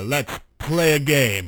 Let's play a game.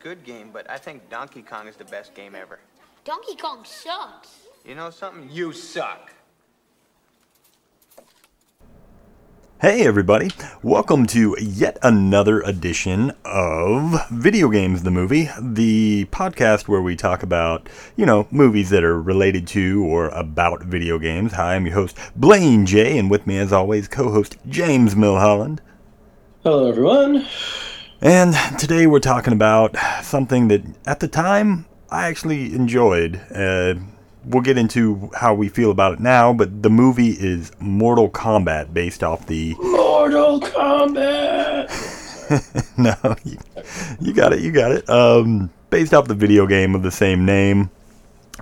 Good game, but I think Donkey Kong is the best game ever. Donkey Kong sucks. You know something? You suck. Hey, everybody. Welcome to yet another edition of Video Games the Movie, the podcast where we talk about, you know, movies that are related to or about video games. Hi, I'm your host, Blaine J, and with me, as always, co host James Milholland. Hello, everyone. And today we're talking about something that at the time I actually enjoyed. Uh, we'll get into how we feel about it now, but the movie is Mortal Kombat based off the. Mortal Kombat. no, you, you got it, you got it. Um, based off the video game of the same name.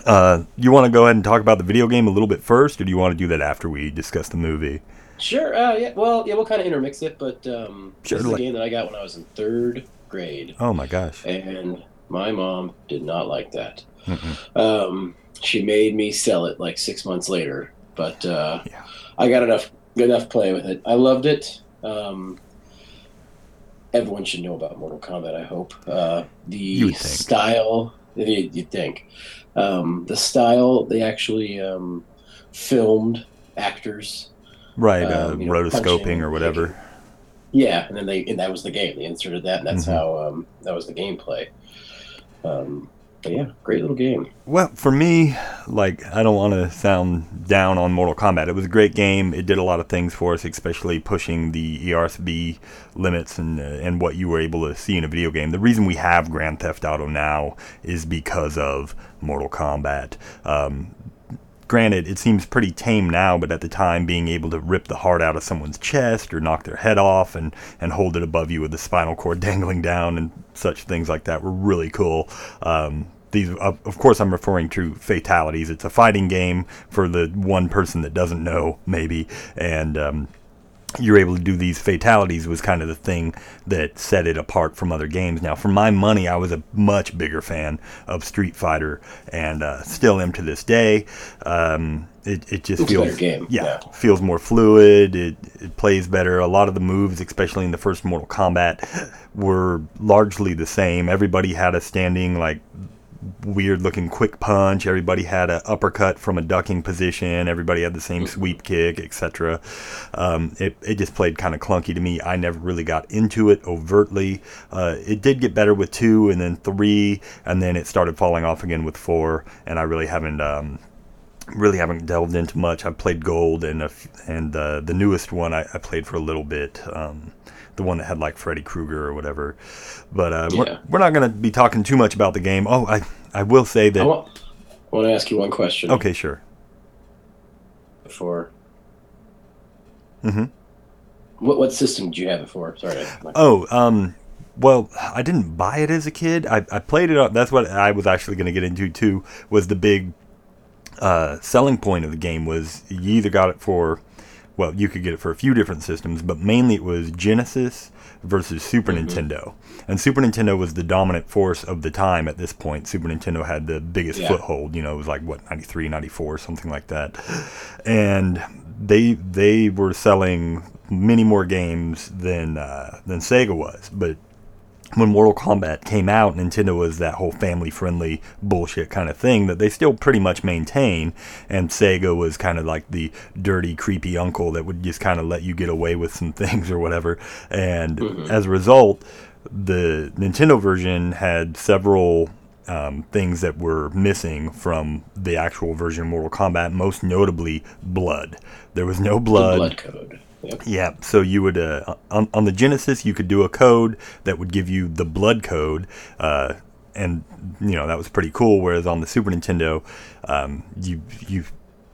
Uh, you want to go ahead and talk about the video game a little bit first, or do you want to do that after we discuss the movie? Sure. Uh, yeah. Well, yeah. We'll kind of intermix it, but um, Sure, this is a game that I got when I was in third grade, Oh my gosh. and my mom did not like that. Um, she made me sell it like six months later, but uh, Yeah. I got enough good enough play with it. I loved it. Um, everyone should know about Mortal Kombat. I hope uh, the style. You, you'd think um, the style they actually um, filmed actors. Right, uh, Um, you know, rotoscoping punching, or whatever. Yeah, and then they and that was the game. They inserted that, and that's Mhm. how um, that was the gameplay. Um, but yeah, great little game. Well, for me, like, I don't want to sound down on Mortal Kombat. It was a great game. It did a lot of things for us, especially pushing the ERSB limits and uh, and what you were able to see in a video game. The reason we have Grand Theft Auto now is because of Mortal Kombat. Um, granted, it seems pretty tame now, but at the time, being able to rip the heart out of someone's chest or knock their head off and, and hold it above you with the spinal cord dangling down and such things like that were really cool. Um, these, of course, I'm referring to fatalities. It's a fighting game for the one person that doesn't know, maybe, and um, you're able to do these fatalities was kind of the thing that set it apart from other games. Now, for my money, I was a much bigger fan of Street Fighter, and uh, still am to this day. Um, it, it just It's feels game, yeah, yeah. feels more fluid. It, it plays better. A lot of the moves, especially in the first Mortal Kombat, were largely the same. Everybody had a standing like weird looking quick punch. Everybody had an uppercut from a ducking position. Everybody had the same sweep kick, etc. Um, it, it just played kind of clunky to me. I never really got into it overtly. Uh, it did get better with two and then three, and then it started falling off again with four. And I really haven't. Um, really haven't delved into much. I've played Gold and a f- and uh, the newest one I, I played for a little bit. Um, the one that had like Freddy Krueger or whatever. But uh, Yeah. we're, we're not going to be talking too much about the game. Oh, I I will say I that. want, I want to ask you one question. Okay, sure. Before, Mhm. what what system did you have it for? Sorry. Oh, um, well, I didn't buy it as a kid. I, I played it. On, that's what I was actually going to get into too. Was the big uh, selling point of the game was you either got it for, well, you could get it for a few different systems, but mainly it was Genesis versus Super Nintendo. And Super Nintendo was the dominant force of the time at this point. Super Nintendo had the biggest Yeah. foothold. You know, it was like what 93, 94, something like that. And they they were selling many more games than uh, than Sega was, but when Mortal Kombat came out, Nintendo was that whole family friendly bullshit kind of thing that they still pretty much maintain. And Sega was kind of like the dirty, creepy uncle that would just kind of let you get away with some things or whatever. And as a result, the Nintendo version had several um, things that were missing from the actual version of Mortal Kombat, most notably blood. There was no the blood. blood code. Yep. Yeah, so you would uh, on, on the Genesis you could do a code that would give you the blood code, uh, and you know that was pretty cool. Whereas on the Super Nintendo, um, you you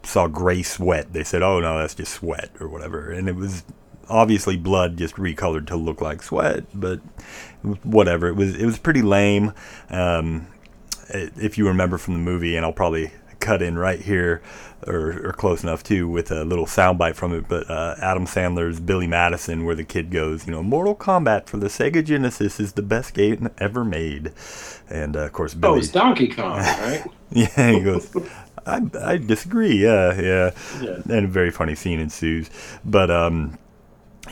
saw gray sweat. They said, "Oh no, that's just sweat" or whatever, and it was obviously blood just recolored to look like sweat, but whatever. It was it was pretty lame. Um, if you remember from the movie, and I'll probably cut in right here or, or close enough too with a little soundbite from it. But uh, Adam Sandler's Billy Madison, where the kid goes, you know, Mortal Kombat for the Sega Genesis is the best game ever made, and uh, of course Billy. Oh, it's Donkey Kong, right? Yeah, he goes. I, I disagree. Yeah, yeah, Yeah. And a very funny scene ensues. But um,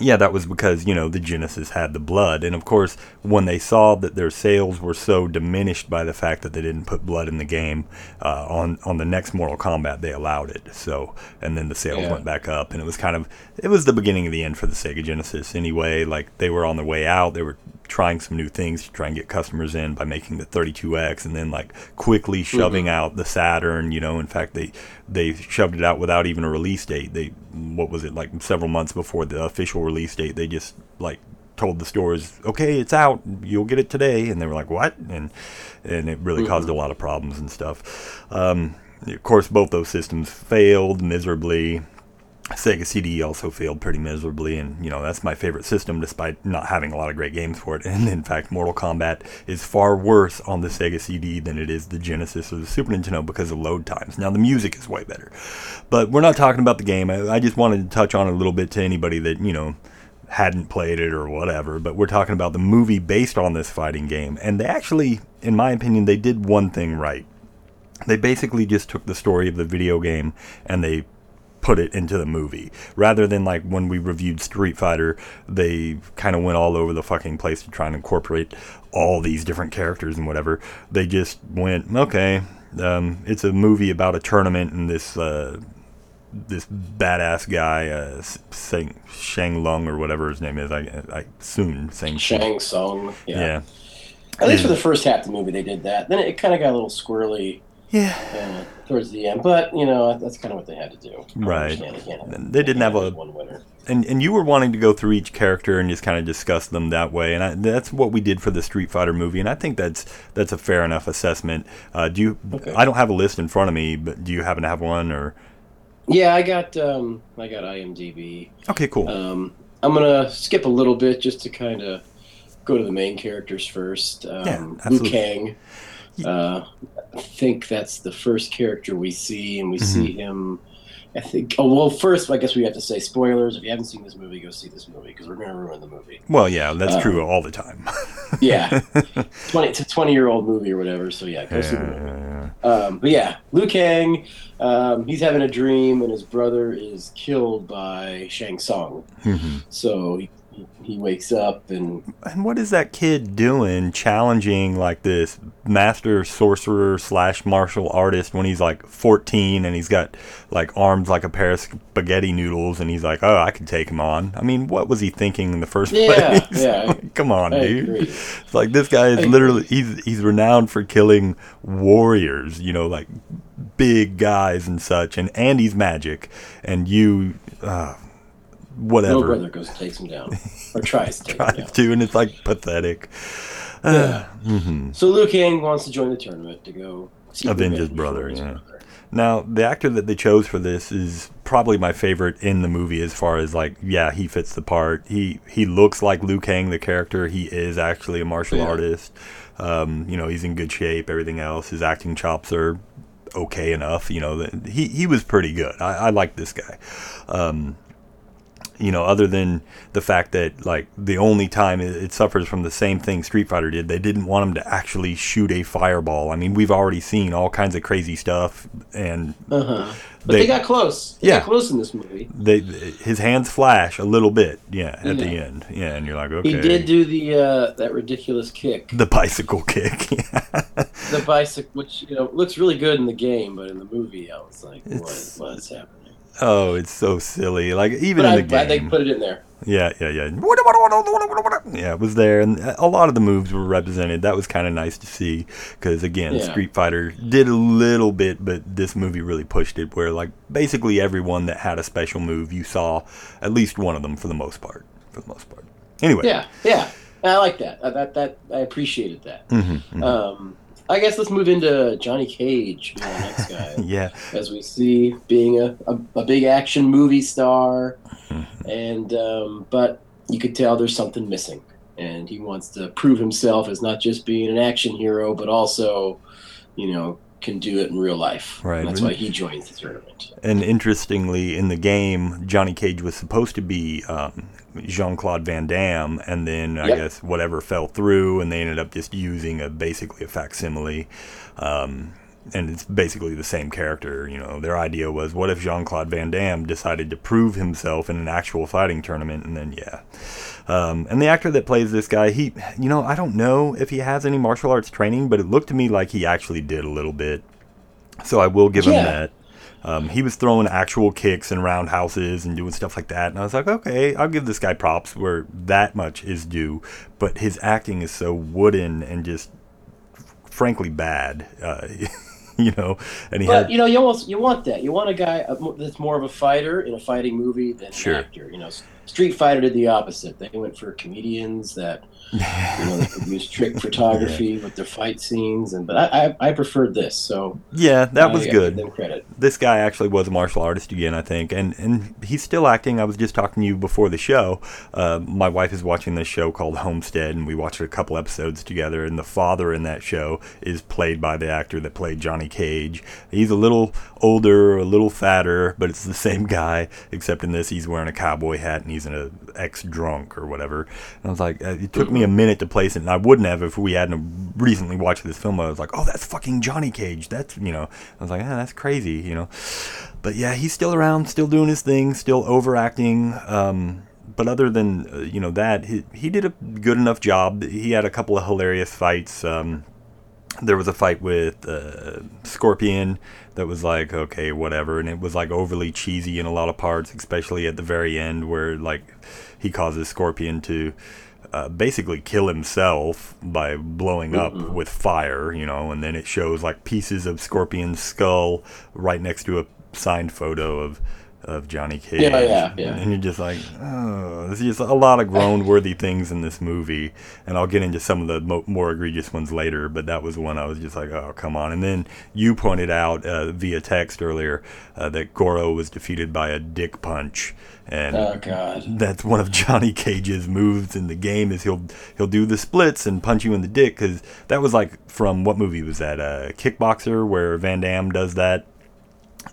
yeah, that was because you know the Genesis had the blood, and of course when they saw that their sales were so diminished by the fact that they didn't put blood in the game, uh, on on the next Mortal Kombat they allowed it. So and then the sales Yeah. went back up, and it was kind of it was the beginning of the end for the Sega Genesis anyway. Like they were on their way out, they were trying some new things to try and get customers in by making the 32X and then like quickly shoving out the Saturn, you know, in fact they they shoved it out without even a release date. They what was it like several months before the official release date, they just like told the stores, "Okay, it's out. You'll get it today." And they were like, "What?" And and it really caused a lot of problems and stuff. Um, of course, both those systems failed miserably. Sega CD also failed pretty miserably, and you know that's my favorite system, despite not having a lot of great games for it. And in fact, Mortal Kombat is far worse on the Sega CD than it is the Genesis or the Super Nintendo because of load times. Now the music is way better, but we're not talking about the game. I, I just wanted to touch on it a little bit to anybody that you know hadn't played it or whatever. But we're talking about the movie based on this fighting game, and they actually, in my opinion, they did one thing right. They basically just took the story of the video game and they put it into the movie rather than like when we reviewed Street Fighter they kind of went all over the fucking place to try and incorporate all these different characters and whatever they just went okay um, it's a movie about a tournament and this uh, this badass guy uh, Sang, Shang Lung or whatever his name is I, I Shang Tsung. Yeah. yeah At least for the first half of the movie, they did that. Then it kind of got a little squirrely yeah uh, towards the end, but you know that's kind of what they had to do. Right. understand they have- They didn't have a- one winner. and and you were wanting to go through each character and just kind of discuss them that way, and I, that's what we did for the Street Fighter movie, and I think that's that's a fair enough assessment. Uh, do you? Okay. I don't have a list in front of me, but do you happen to have one? Or Yeah, I got um, I got IMDb. okay, cool. Um, I'm gonna skip a little bit just to kind of go to the main characters first. Um, Yeah, Liu. Kang. Uh, I think that's the first character we see, and we Mm-hmm. see him. I think. Oh well, first I guess we have to say spoilers. If you haven't seen this movie, go see this movie because we're gonna ruin the movie. well, yeah, that's true all the time. Yeah, twenty it's a twenty year old movie or whatever. So yeah, go see the movie. Um, but yeah, Liu Kang, um, he's having a dream, and his brother is killed by Shang Tsung. Mhm. So he, wakes up, and And what is that kid doing challenging like this master sorcerer slash martial artist when he's like 14 and he's got like arms like a pair of spaghetti noodles and he's like, oh, I could take him on. I mean, what was he thinking in the first Yeah, place? yeah. Like, Come on, I dude. agree. It's like this guy is I literally he's he's renowned for killing warriors, you know, like big guys and such, and and he's magic, and you, uh, whatever little brother goes and takes him down, or tries to take him tries down. to, and it's like pathetic. Uh, mhm. So Liu Kang wants to join the tournament to go Avenge his brother, his yeah. brother. Now, the actor that they chose for this is probably my favorite in the movie as far as like, yeah, he fits the part. He he looks like Liu Kang, the character. He is actually a martial Yeah. artist. Um, you know, he's in good shape. Everything else, his acting chops are okay enough. You know, he he was pretty good. I, I like this guy. Um, you know, other than the fact that like the only time it, suffers from the same thing Street Fighter did, they didn't want him to actually shoot a fireball. I mean, we've already seen all kinds of crazy stuff, and Uh-huh. But They- they, got close. They Yeah. got close in this movie. they his hands flash a little bit, yeah, at the end, yeah, and you're like, okay, He did do the uh, that ridiculous kick, the bicycle kick, the bicycle, which you know looks really good in the game, but in the movie, I was like, what, what is happening? Oh, it's so silly. Like even But in I'm the glad they put it in there. Yeah, yeah, yeah. Yeah, it was there, and a lot of the moves were represented. That was kind of nice to see, because again, Yeah. Street Fighter did a little bit, but this movie really pushed it. Where like basically everyone that had a special move, you saw at least one of them for the most part. For the most part. Anyway. Yeah, yeah. I like that. Uh, that that I appreciated that. Mhm, mhm. Um, I guess let's move into Johnny Cage, the next guy. Yeah, as we see being a, a, a big action movie star. And um, but you could tell there's something missing. And he wants to prove himself as not just being an action hero but also you know can do it in real life Right. And that's why he joins the tournament and interestingly, in the game, Johnny Cage was supposed to be um, Jean Claude Van Damme, and then I Yep. guess whatever fell through, and they ended up just using a basically a facsimile. Um, and it's basically the same character. You know, their idea was, what if Jean Claude Van Damme decided to prove himself in an actual fighting tournament? And then, yeah. Um, and the actor that plays this guy, he, you know, I don't know if he has any martial arts training, but it looked to me like he actually did a little bit. So I will give him that. Um, he was throwing actual kicks and roundhouses and doing stuff like that, and I was like, okay, I'll give this guy props where that much is due. But his acting is so wooden and just, frankly, bad. Uh, you know, and he but had you know you almost you want that. You want a guy uh, that's more of a fighter in a fighting movie than Sure. an actor you know? Street fighter did the opposite. They went for comedians that you know they could use trick photography with their fight scenes and but I, I, I preferred this so yeah, that I- was good. this guy actually was a martial artist again, I think, and and he's still acting. I was just talking to you before the show. Uh, my wife is watching this show called Homestead, and we watched a couple episodes together. And the father in that show is played by the actor that played Johnny Cage. He's a little older, a little fatter, but it's the same guy, except in this he's wearing a cowboy hat and he's an ex drunk or whatever. And I was like, uh, it took me a minute to place it, and I wouldn't have if we hadn't recently watched this film. I was like, oh, that's fucking Johnny Cage. That's you know, I was like, ah, that's crazy, you know. But yeah, he's still around, still doing his thing, still overacting. Um, but other than uh, you know that, he he did a good enough job. He had a couple of hilarious fights. Um, there was a fight with uh, Scorpion that was like okay, whatever, and it was like overly cheesy in a lot of parts, especially at the very end where like he causes Scorpion to uh, basically kill himself by blowing up with fire, you know, and then it shows like pieces of Scorpion's skull right next to a signed photo of of Johnny Cage. Yeah, yeah, yeah. And you're just like, oh, there's just a lot of groan-worthy things in this movie, and I'll get into some of the mo- more egregious ones later. But that was one I was just like, oh, come on. And then you pointed out uh, via text earlier uh, that Goro was defeated by a dick punch, and oh god that's one of Johnny Cage's moves in the game is he'll he'll do the splits and punch you in the dick because that was like from what movie was that uh, Kickboxer where Van Damme does that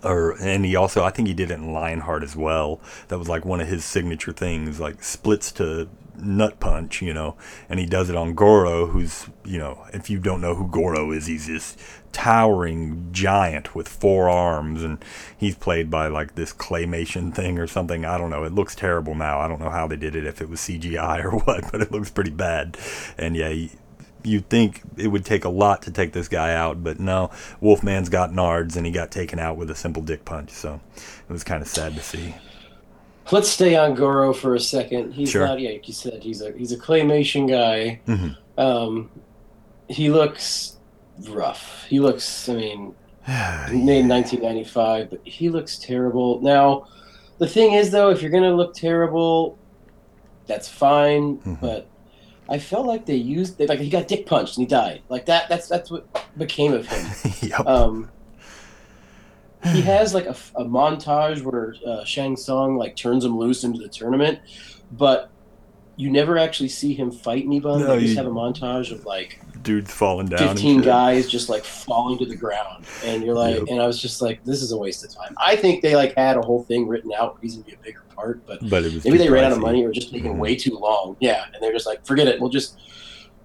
or and he also I think he did it in Lionheart as well. That was like one of his signature things like splits to nut punch you know? And he does it on Goro who's you know if you don't know who Goro is he's this towering giant with four arms and he's played by like this claymation thing or something. I don't know. It looks terrible now. I don't know how they did it if it was CGI or what but it looks pretty bad. And yeah he, you'd think it would take a lot to take this guy out, but no, Wolfman's got nards and he got taken out with a simple dick punch. So it was kind of sad to see. Let's stay on Goro for a second. He's Sure. not, yeah, like you said, he's a he's a claymation guy. Mhm. Um, he looks rough. He looks, I mean, made in 1995, but he looks terrible. Now, the thing is, though, if you're gonna look terrible, that's fine. Mhm. But I felt like they used, they, like he got dick punched and he died. Like that. That's that's what became of him. yep. Um, he has like a, a montage where uh, Shang Tsung like turns him loose into the tournament, but you never actually see him fight anyone. No, they just you- have a montage of like Dude's falling down. 15 guys just like falling to the ground, and you're like, Yep. and I was just like, this is a waste of time. I think they like had a whole thing written out. where He's gonna be a bigger part, but But it was maybe they ran out of money or just taking Mhm. way too long. Yeah, and they're just like, forget it. We'll just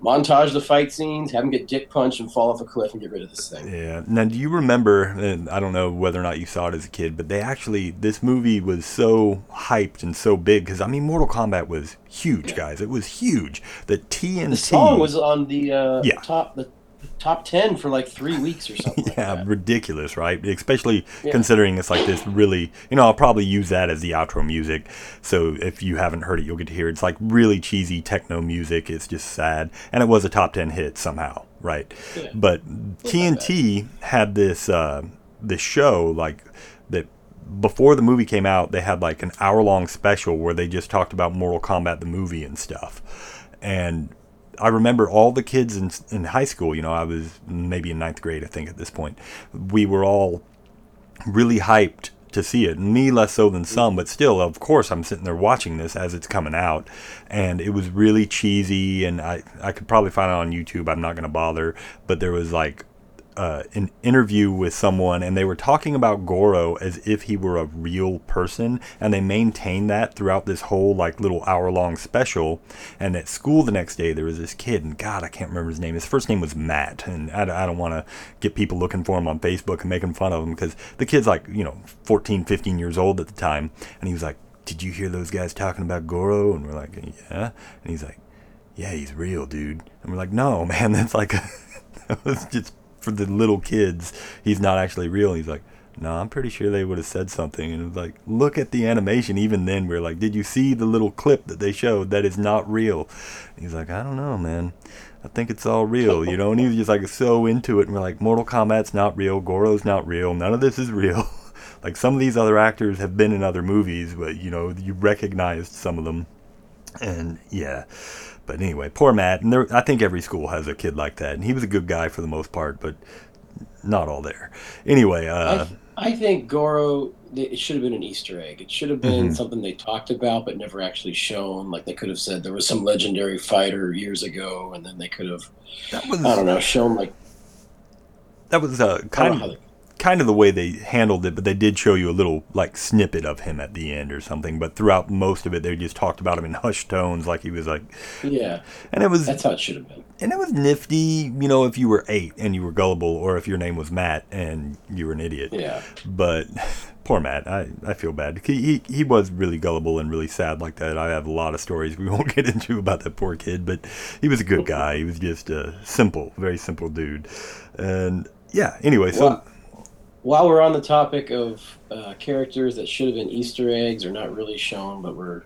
montage the fight scenes, have him get dick punched and fall off a cliff and get rid of this thing. Yeah. Now, do you remember? And I don't know whether or not you saw it as a kid, but they actually this movie was so hyped and so big because I mean, Mortal Kombat was huge, guys. It was huge. The TNT. The song was on the uh, Yeah. top the top ten for like three weeks or something. like yeah, that. ridiculous, right? Especially Yeah. considering it's like this really, you know, I'll probably use that as the outro music. So if you haven't heard it, you'll get to hear it. It's like really cheesy techno music. It's just sad. And it was a top 10 hit somehow, right? Yeah. But TNT had this, uh, this show like that before the movie came out, they had like an hour long special where they just talked about Mortal Kombat the movie and stuff. And I remember all the kids in in high school. You know, I was maybe in ninth grade, I think, at this point. We were all really hyped to see it. Me less so than some, but still, of course, I'm sitting there watching this as it's coming out, and it was really cheesy. And I I could probably find it on YouTube. I'm not gonna bother, but there was like uh, an interview with someone and they were talking about Goro as if he were a real person and they maintained that throughout this whole like little hour long special. And at school the next day there was this kid and god I can't remember his name. His first name was Matt and I, I don't want to get people looking for him on Facebook and making fun of him because the kid's like you know 14 15 years old at the time and he was like did you hear those guys talking about Goro? And we're like yeah. And he's like yeah he's real dude. And we're like no man that's like a, that was just for the little kids, he's not actually real. He's like, no, I'm pretty sure they would have said something. And it was like, look at the animation. Even then, we're like, did you see the little clip that they showed that is not real? And he's like, I don't know, man. I think it's all real, you know. And he was just like so into it. And we're like, Mortal Kombat's not real. Goro's not real. None of this is real. like some of these other actors have been in other movies, but you know, you recognized some of them. And yeah. But anyway, poor Matt. And there, I think every school has a kid like that. And he was a good guy for the most part, but not all there. Anyway, uh, I, th- I think Goro. It should have been an Easter egg. It should have been Mhm. something they talked about but never actually shown. Like they could have said there was some legendary fighter years ago, and then they could have, that was I don't know, shown like that was uh, kind of how they, kind of the way they handled it, but they did show you a little like snippet of him at the end or something. But throughout most of it, they just talked about him in hushed tones, like he was like, yeah, and it was that's how it should have been. and it was nifty, you know, if you were eight and you were gullible, or if your name was Matt and you were an idiot. Yeah, But poor Matt, I, I feel bad. He, he he was really gullible and really sad like that. I have a lot of stories we won't get into about that poor kid, but he was a good guy. He was just a simple, very simple dude, and yeah. Anyway, so. While we're on the topic of uh, characters that should have been Easter eggs or not really shown but were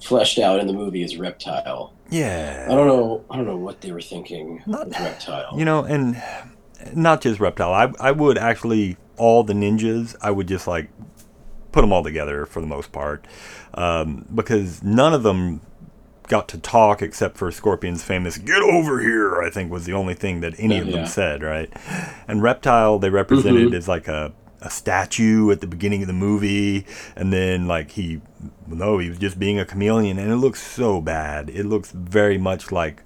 fleshed out in the movie, is Reptile. Yeah. I don't know. I don't know what they were thinking Not- with Reptile. You know, and not just Reptile. I, I would actually, all the ninjas, I would just like put them all together for the most part. Um, because none of them got to talk except for Scorpion's famous "Get over here," I think was the only thing that any of them Yeah. said, right? And Reptile, they represented Mhm. as like a, a statue at the beginning of the movie, and then like he, no, he was just being a chameleon, and it looks so bad. It looks very much like,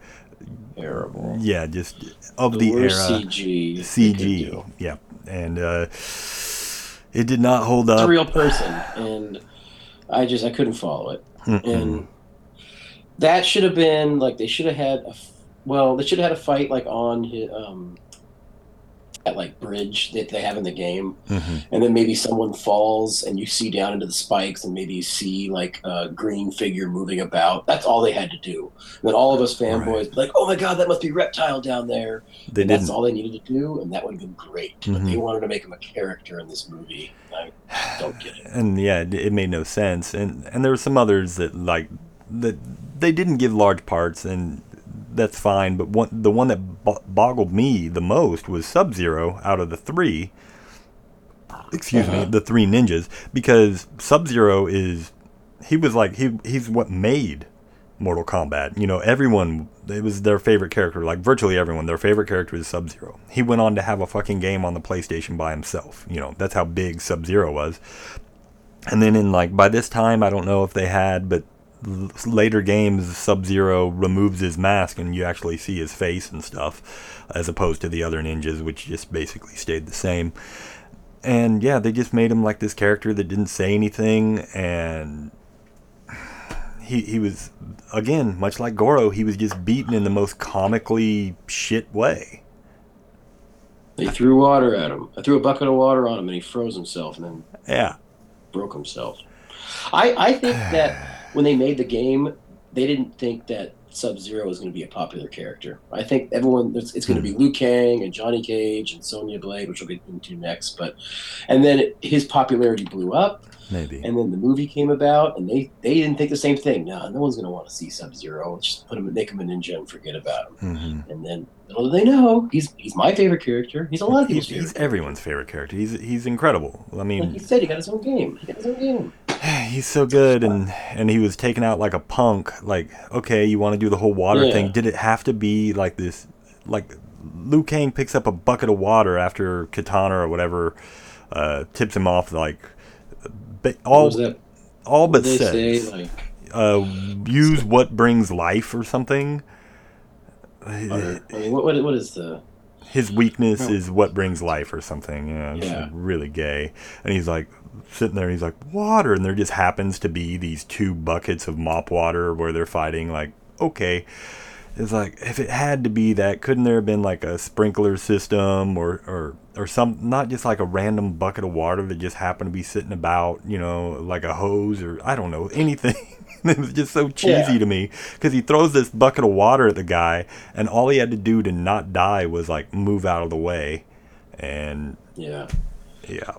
Terrible. yeah, just of The the, era. CG. CG. Yep. And uh, it did not hold It's up. a real person, and I just I couldn't follow it. Mm-mm. And that should have been like they should have had a well they should have had a fight like on his, um at like bridge that they have in the game. Mhm. and then maybe someone falls and you see down into the spikes and maybe you see like a green figure moving about. That's all they had to do. And then all of us fanboys be like oh my god that must be reptile down there. They and that's all they needed to do and that would have been great. But Mhm. they wanted to make him a character in this movie. I don't get it. And yeah, it made no sense. And and there were some others that like that they didn't give large parts, and that's fine. But one, the one that bo- boggled me the most was Sub Zero out of the three. Excuse me, Uh-huh. the three ninjas, because Sub Zero is he was like he he's what made Mortal Kombat. You know, everyone it was their favorite character. Like virtually everyone, their favorite character is Sub Zero. He went on to have a fucking game on the PlayStation by himself. You know, that's how big Sub Zero was. And then in like by this time, I don't know if they had, but later games, Sub Zero removes his mask and you actually see his face and stuff, as opposed to the other ninjas, which just basically stayed the same. And yeah, they just made him like this character that didn't say anything, and he he was again much like Goro. He was just beaten in the most comically shit way. they threw water at him i threw a bucket of water on him and he froze himself and then Yeah, broke himself. I, I think that when they made the game, they didn't think that Sub Zero was going to be a popular character. I think everyone it's, it's going to be Liu Kang and Johnny Cage and Sonya Blade, which we'll get into next. But and then it, his popularity blew up, maybe. and then the movie came about, and they they didn't think the same thing. No, no one's going to want to see Sub Zero. Just put him, make him a ninja, and forget about him. hmm And then little do they know, he's he's my favorite character. He's a lot of people's he's favorite. everyone's favorite character. He's he's incredible. I Like mean, you said, he got his own game. He got his own game. he's so good and and he was taken out like a punk like okay you want to do the whole water Yeah. thing did it have to be like this like Liu Kang picks up a bucket of water after Kitana or whatever uh, tips him off like What all was that? all but says say like uh, use what brings life or something or, I mean, what, what what is the his weakness is what brings life or something. Yeah, it's Yeah. really gay. And he's like sitting there, and he's like water, and there just happens to be these two buckets of mop water where they're fighting. Like, okay, it's like if it had to be that, couldn't there have been like a sprinkler system or or or some not just like a random bucket of water that just happened to be sitting about, you know, like a hose or I don't know anything. it was just so cheesy Yeah. to me because he throws this bucket of water at the guy, and all he had to do to not die was like move out of the way, and yeah? yeah,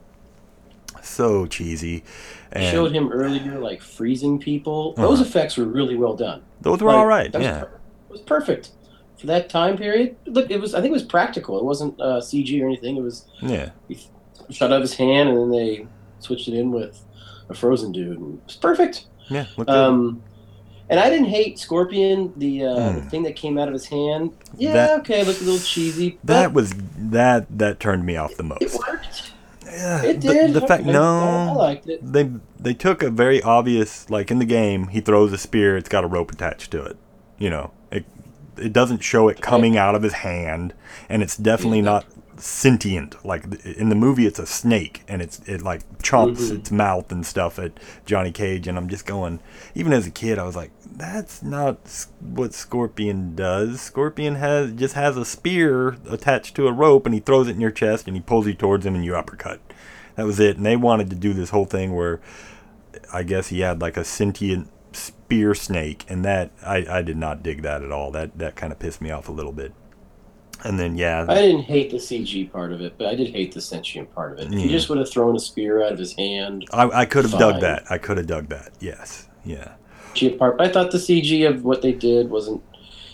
so cheesy. And showed him earlier like freezing people. Those uh-huh. effects were really well done. those were Like, all right. Yeah, per- it was perfect for that time period. Look, it was. I think it was practical. It wasn't uh, CG or anything. It was yeah. he shot out of his hand, and then they switched it in with a frozen dude, and it was perfect. Yeah. Um, and I didn't hate Scorpion, the, uh, the Mm. thing that came out of his hand. Yeah, That- okay, looked a little cheesy. that was that that turned me off the most. it worked. Yeah, It the- did. The, fact, no, I liked it. they they took a very obvious like in the game he throws a spear it's got a rope attached to it you know it doesn't show it coming out of his hand and it's definitely not sentient like in the movie it's a snake and it's it like chomps Mhm. its mouth and stuff at Johnny Cage and I'm just going even as a kid I was like that's not what Scorpion does Scorpion has just has a spear attached to a rope and he throws it in your chest and he pulls you towards him and you uppercut that was it. And they wanted to do this whole thing where I guess he had like a sentient spear snake, and that I, I did not dig that at all. That that kind of pissed me off a little bit. And then yeah, I didn't hate the CG part of it, but I did hate the sentient part of it. If Yeah. he just would have thrown a spear out of his hand, I, I could have dug that. I could have dug that. Yes, yeah. CG part. But I thought the CG of what they did wasn't.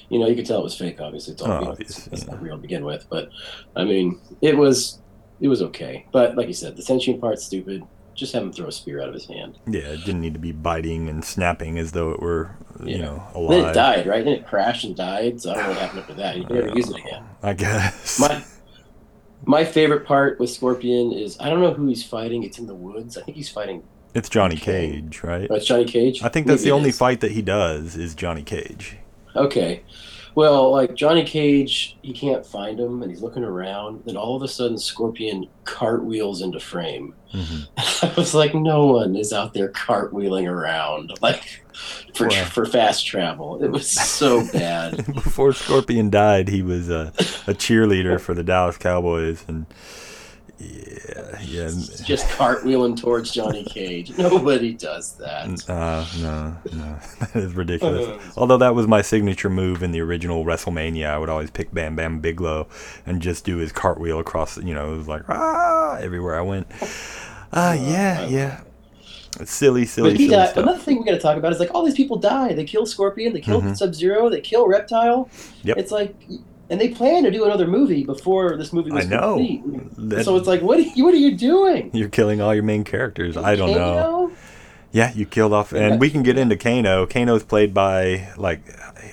You know, you could tell it was fake. Obviously, it's all Oh, obvious, it's, it's yeah. not real to begin with. But I mean, it was it was okay. But like you said, the sentient part's stupid. Just have him throw a spear out of his hand. Yeah, it didn't need to be biting and snapping as though it were, you Yeah. know, Then it died, right? Then it crashed and died. So I don't know what happened after that. You can never use it again. I guess. My my favorite part with Scorpion is I don't know who he's fighting. It's in the woods. I think he's fighting. it's Johnny. Cage, right? Oh, it's Johnny Cage. I think that's Maybe the only is. fight that he does is Johnny Cage. Okay. Well, like Johnny Cage, he can't find him, and he's looking around. Then all of a sudden, Scorpion cartwheels into frame. hmm I was like, no one is out there cartwheeling around like for Wow. for fast travel. It was so bad. Before Scorpion died, he was a, a cheerleader for the Dallas Cowboys, and yeah, yeah, Just cartwheeling towards Johnny Cage. Nobody does that. uh, no, no, that is ridiculous. Uh. Although that was my signature move in the original WrestleMania, I would always pick Bam Bam Bigelow and just do his cartwheel across. You know, it was like ah everywhere I went. Ah, yeah, yeah. It's silly, silly, But he silly died. stuff. Another thing we got to talk about is like all these people die. They kill Scorpion. They kill Mhm. Sub Zero. They kill Reptile. Yep. It's like, and they plan to do another movie before this movie was I know. complete. That- so it's like, what? Are you, what are you doing? You're killing all your main characters. I don't know. Yeah, you killed off, and we can get into Kano. Kano's played by like,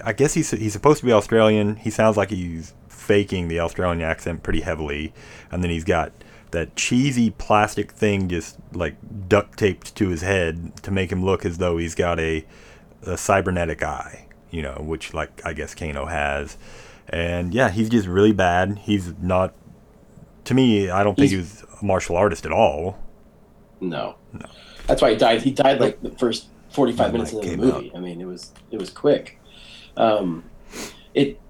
I guess he's he's supposed to be Australian. He sounds like he's faking the Australian accent pretty heavily, and then he's got that cheesy plastic thing just like duct taped to his head to make him look as though he's got a, a cybernetic eye, you know, which like I guess Kano has, and yeah, he's just really bad. He's not. To me, I don't think He's- a martial artist at all. No. No. That's why he died. He died like the first forty-five minutes of the movie. I mean, it was it was quick. Um, it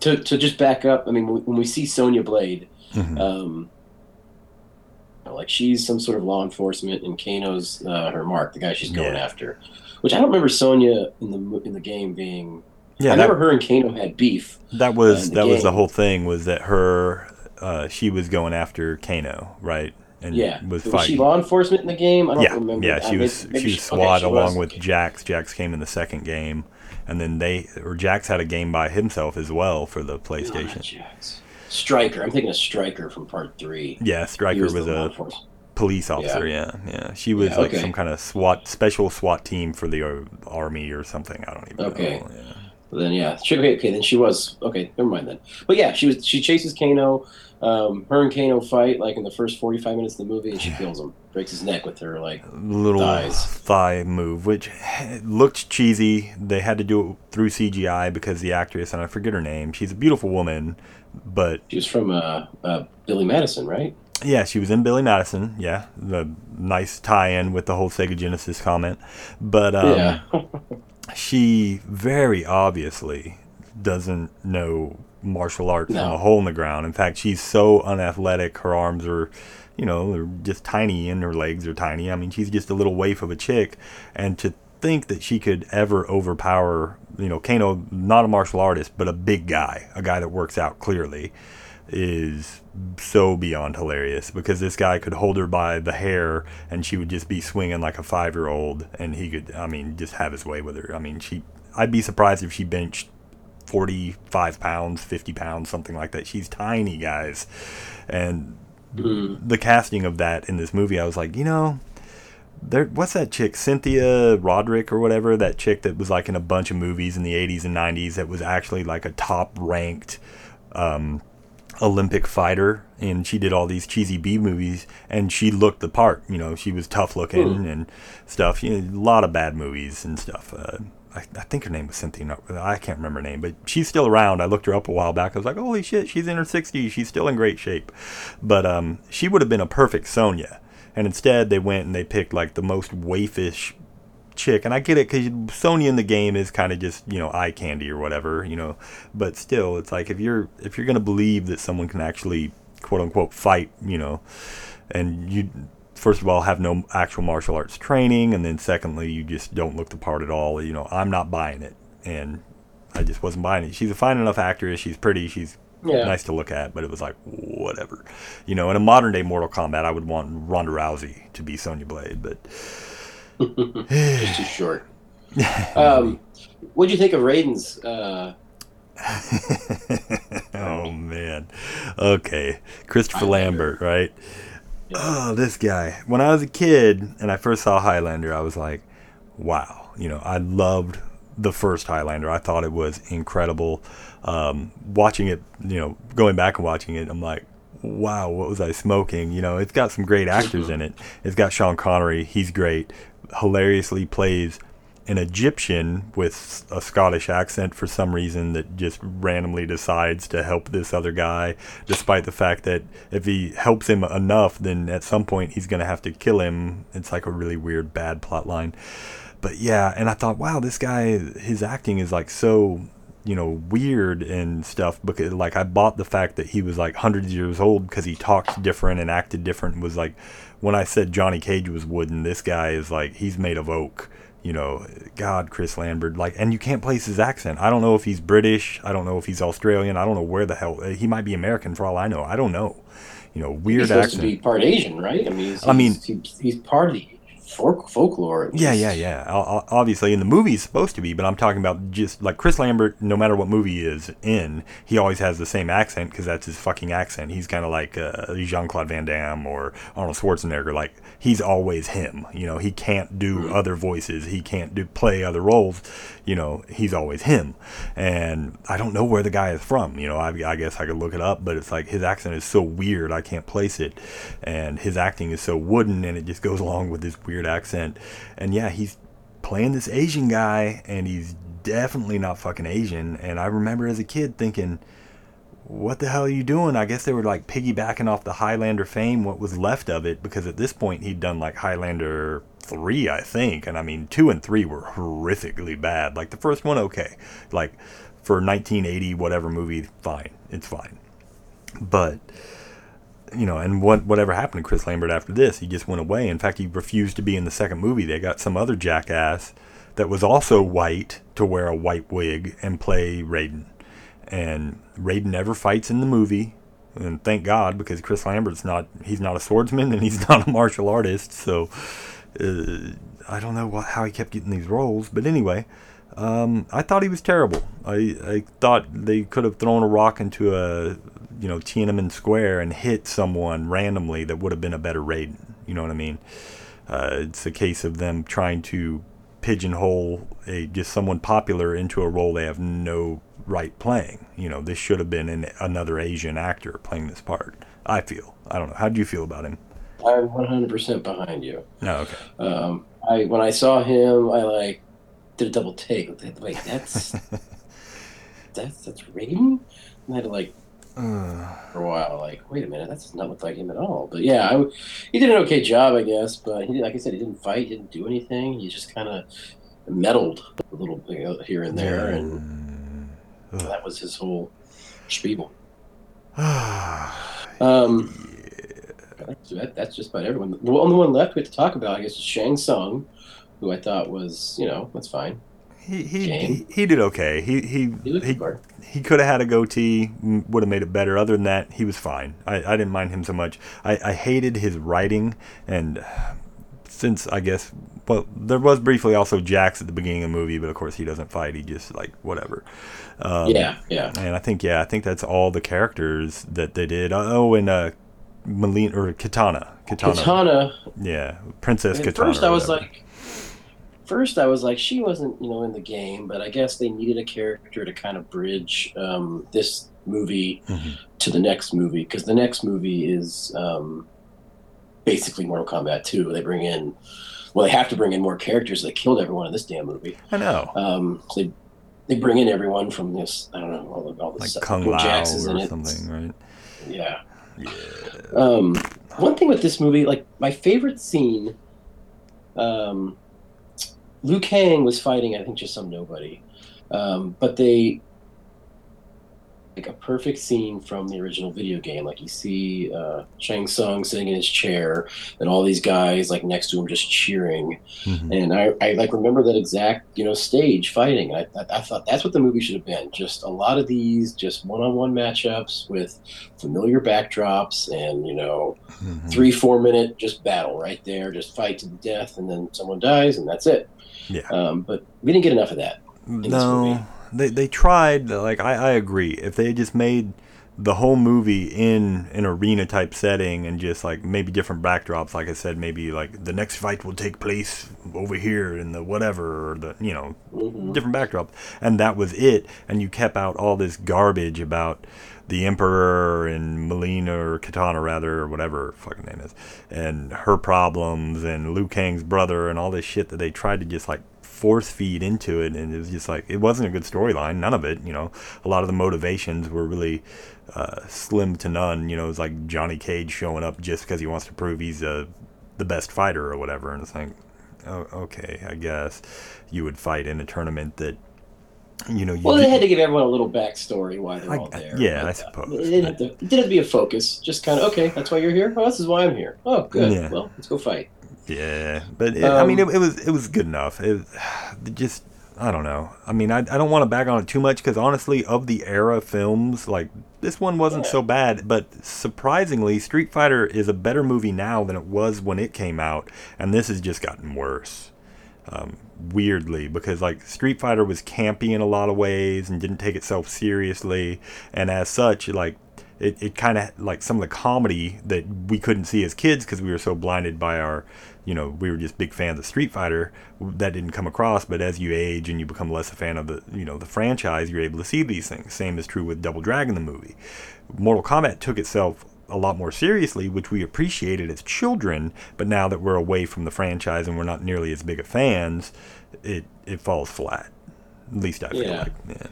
to to just back up. I mean, when we- see Sonya Blade, Mhm. um, like she's some sort of law enforcement, and Kano's uh, her mark, the guy she's going Yeah. after. Which I don't remember Sonya in the in the game being. Yeah, I that- remember her and Kano had beef. That was uh, that was the whole thing was that her uh, she was going after Kano, right? And Yeah, was was fighting. she law enforcement in the game? I don't yeah, remember. yeah, that. she was maybe she was okay, SWAT she along was. with Jax. Jax came in the second game, and then they or Jax had a game by himself as well for the PlayStation. Jax. Stryker. I'm thinking of Stryker from Part Three. Yeah, Stryker was was, a police officer. Yeah, yeah. She was Yeah, like okay. some kind of SWAT, special SWAT team for the uh, army or something. I don't even Okay. know. Yeah. Well, then yeah, she, okay, okay, then she was okay. Never mind then. But yeah, she was she chases Kano. Um, her and Kano fight like in the first forty five minutes of the movie, and she kills him, breaks his neck with her like little Thighs. thigh move, which looked cheesy. They had to do it through CGI because the actress, and I forget her name, she's a beautiful woman, but she was from uh, uh, Billy Madison, right? yeah, she was in Billy Madison. Yeah, the nice tie-in with the whole Sega Genesis comment, but um, yeah, she very obviously doesn't know martial arts from a hole in the ground. In fact, she's so unathletic. Her arms are, you know, they're just tiny, and her legs are tiny. I mean, she's just a little waif of a chick, and to think that she could ever overpower, you know, Kano, not a martial artist, but a big guy, a guy that works out clearly, is so beyond hilarious because this guy could hold her by the hair and she would just be swinging like a five year old and he could I mean just have his way with her. I mean she I'd be surprised if she benched 45 pounds 50 pounds something like that. She's tiny guys. And the casting of that in this movie I was like you know there what's that chick Cynthia Roderick or whatever? That chick that was like in a bunch of movies in the 80s and 90s that was actually like a top ranked um, Olympic fighter, and she did all these cheesy B movies, and she looked the part. You know, she was tough looking and stuff. You know, a lot of bad movies and stuff. Uh, I, I think her name was Cynthia. I can't remember her name, but she's still around. I looked her up a while back. I was like, holy shit, she's in her 60s. She's still in great shape. But um, she would have been a perfect Sonya. And instead, they went and they picked like the most waifish chick and i get it because Sonya in the game is kind of just you know eye candy or whatever you know but still it's like if you're if you're gonna believe that someone can actually quote unquote fight you know and you first of all have no actual martial arts training and then secondly you just don't look the part at all you know i'm not buying it and i just wasn't buying it she's a fine enough actress she's pretty she's Yeah. nice to look at but it was like whatever you know in a modern day mortal kombat i would want ronda rousey to be sonya blade but just too short. Um, what'd you think of Raiden's? Uh, oh man. Okay. Christopher Lambert, right? Oh, this guy. When I was a kid and I first saw Highlander, I was like, wow. You know, I loved the first Highlander. I thought it was incredible. Um, watching it, you know, going back and watching it, I'm like, wow, what was I smoking? You know, it's got some great actors in it. It's got Sean Connery. He's great. Hilariously plays an Egyptian with a Scottish accent for some reason that just randomly decides to help this other guy, despite the fact that if he helps him enough, then at some point he's going to have to kill him. It's like a really weird, bad plot line. But yeah, and I thought, wow, this guy, his acting is like so, you know, weird and stuff. Because like I bought the fact that he was like hundreds of years old because he talked different and acted different. Was like when I said Johnny Cage was wooden, this guy is like he's made of oak you know, God, Chris Lambert, like, and you can't place his accent. I don't know if he's British. I don't know if he's Australian. I don't know where the hell uh, he might be American for all I know. I don't know. You know, he's weird supposed accent. to be part Asian, right? I mean, he's, I mean- he's, he's part of the folk, folklore. Yeah, yeah, yeah. Obviously, in the movie, he's supposed to be, but I'm talking about just like Chris Lambert. No matter what movie he is in, he always has the same accent because that's his fucking accent. He's kind of like uh, Jean Claude Van Damme or Arnold Schwarzenegger. Like he's always him. You know, he can't do other voices. He can't do play other roles. You know, he's always him. And I don't know where the guy is from. You know, I, I guess I could look it up, but it's like his accent is so weird, I can't place it. And his acting is so wooden, and it just goes along with this weird accent. And yeah, he's playing this Asian guy, and he's definitely not fucking Asian. And I remember as a kid thinking, what the hell are you doing? I guess they were like piggybacking off the Highlander fame, what was left of it, because at this point he'd done like Highlander 3, I think. And I mean, 2 and 3 were horrifically bad. Like the first one, okay. Like for 1980, whatever movie, fine. It's fine. But, you know, and what whatever happened to Chris Lambert after this? He just went away. In fact, he refused to be in the second movie. They got some other jackass that was also white to wear a white wig and play Raiden and Raiden never fights in the movie. And thank God, because Chris Lambert's not, he's not a swordsman and he's not a martial artist. So uh, I don't know what, how he kept getting these roles. But anyway, um, I thought he was terrible. I, I thought they could have thrown a rock into a, you know, Tiananmen Square and hit someone randomly that would have been a better Raiden. You know what I mean? Uh, it's a case of them trying to pigeonhole a just someone popular into a role they have no right playing. You know, this should have been an, another Asian actor playing this part. I feel. I don't know. How do you feel about him? I'm 100% behind you. No, okay. Um, I when I saw him, I like did a double take. Wait, that's that's that's Raiden. And I had to like for a while, like, wait a minute, that does not look like him at all. But yeah, I, he did an okay job, I guess. But he, like I said, he didn't fight, he didn't do anything. He just kind of meddled a little you know, here and there, and that was his whole spiel. Um, that, that's just about everyone. The only one left we have to talk about, I guess, is Shang Tsung, who I thought was, you know, that's fine. He he, he, he did okay. He he He he, he could have had a goatee, would have made it better. Other than that, he was fine. I, I didn't mind him so much. I, I hated his writing, and since I guess, well, there was briefly also Jax at the beginning of the movie, but of course he doesn't fight. He just like whatever. Um, yeah, yeah. And I think yeah, I think that's all the characters that they did. Oh, and uh, Mileena or Kitana. Kitana. Kitana. Yeah, Princess Kitana. At first, I was like, first I was like, she wasn't, you know, in the game, but I guess they needed a character to kind of bridge um, this movie Mhm. to the next movie because the next movie is um, basically Mortal Kombat 2. They bring in, well, they have to bring in more characters. They killed everyone in this damn movie. I know. Um, so they they bring in everyone from this. I don't know all the all the like stuff. Kung Lao Jax is in or something, right? Yeah. Yeah. Um, one thing with this movie, like my favorite scene, um, Liu Kang was fighting, I think, just some nobody, um, but they like a perfect scene from the original video game. Like you see uh, Shang Tsung sitting in his chair, and all these guys like next to him just cheering. Mhm. And I, I like remember that exact you know stage fighting. I, I, I thought that's what the movie should have been. Just a lot of these just one-on-one matchups with familiar backdrops and you know Mhm. three four minute just battle right there, just fight to the death, and then someone dies and that's it. Yeah. Um, but we didn't get enough of that. No, movie. They they tried. Like I, I agree. If they just made the whole movie in an arena type setting and just like maybe different backdrops, like I said, maybe like the next fight will take place over here in the whatever or the you know Mhm. different backdrops, and that was it. And you kept out all this garbage about the Emperor and Mileena or Kitana rather or whatever her fucking name is, and her problems and Liu Kang's brother and all this shit that they tried to just like force feed into it, and it was just like it wasn't a good storyline. None of it, you know. A lot of the motivations were really uh, slim to none. You know, it's like Johnny Cage showing up just because he wants to prove he's uh, the best fighter or whatever, and it's like, oh, okay, I guess you would fight in a tournament that. You know, you Well, did- they had to give everyone a little backstory why they're I- all there. yeah, But, I uh, suppose, It didn't, have to, it didn't have to be a focus. Just kind of okay. That's why you're here. Oh, this is why I'm here. Oh, good. Yeah. Well, let's go fight. Yeah, but it, I mean, it, Um, it was it was good enough. It, it just I don't know. I mean, I, I don't want to bag on it too much because honestly, of the era films, like this one wasn't Yeah. so bad. But surprisingly, Street Fighter is a better movie now than it was when it came out, and this has just gotten worse. Um, weirdly, because like Street Fighter was campy in a lot of ways and didn't take itself seriously, and as such, like it, it kind of like some of the comedy that we couldn't see as kids because we were so blinded by our you know we were just big fans of street fighter. That didn't come across but as you age and you become less a fan of the you know the franchise you're able to see these things. Same is true with double dragon the movie. Mortal kombat took itself a lot more seriously which we appreciated as children but now that we're away from the franchise and we're not nearly as big of fans it it falls flat. At least i feel Yeah. like yeah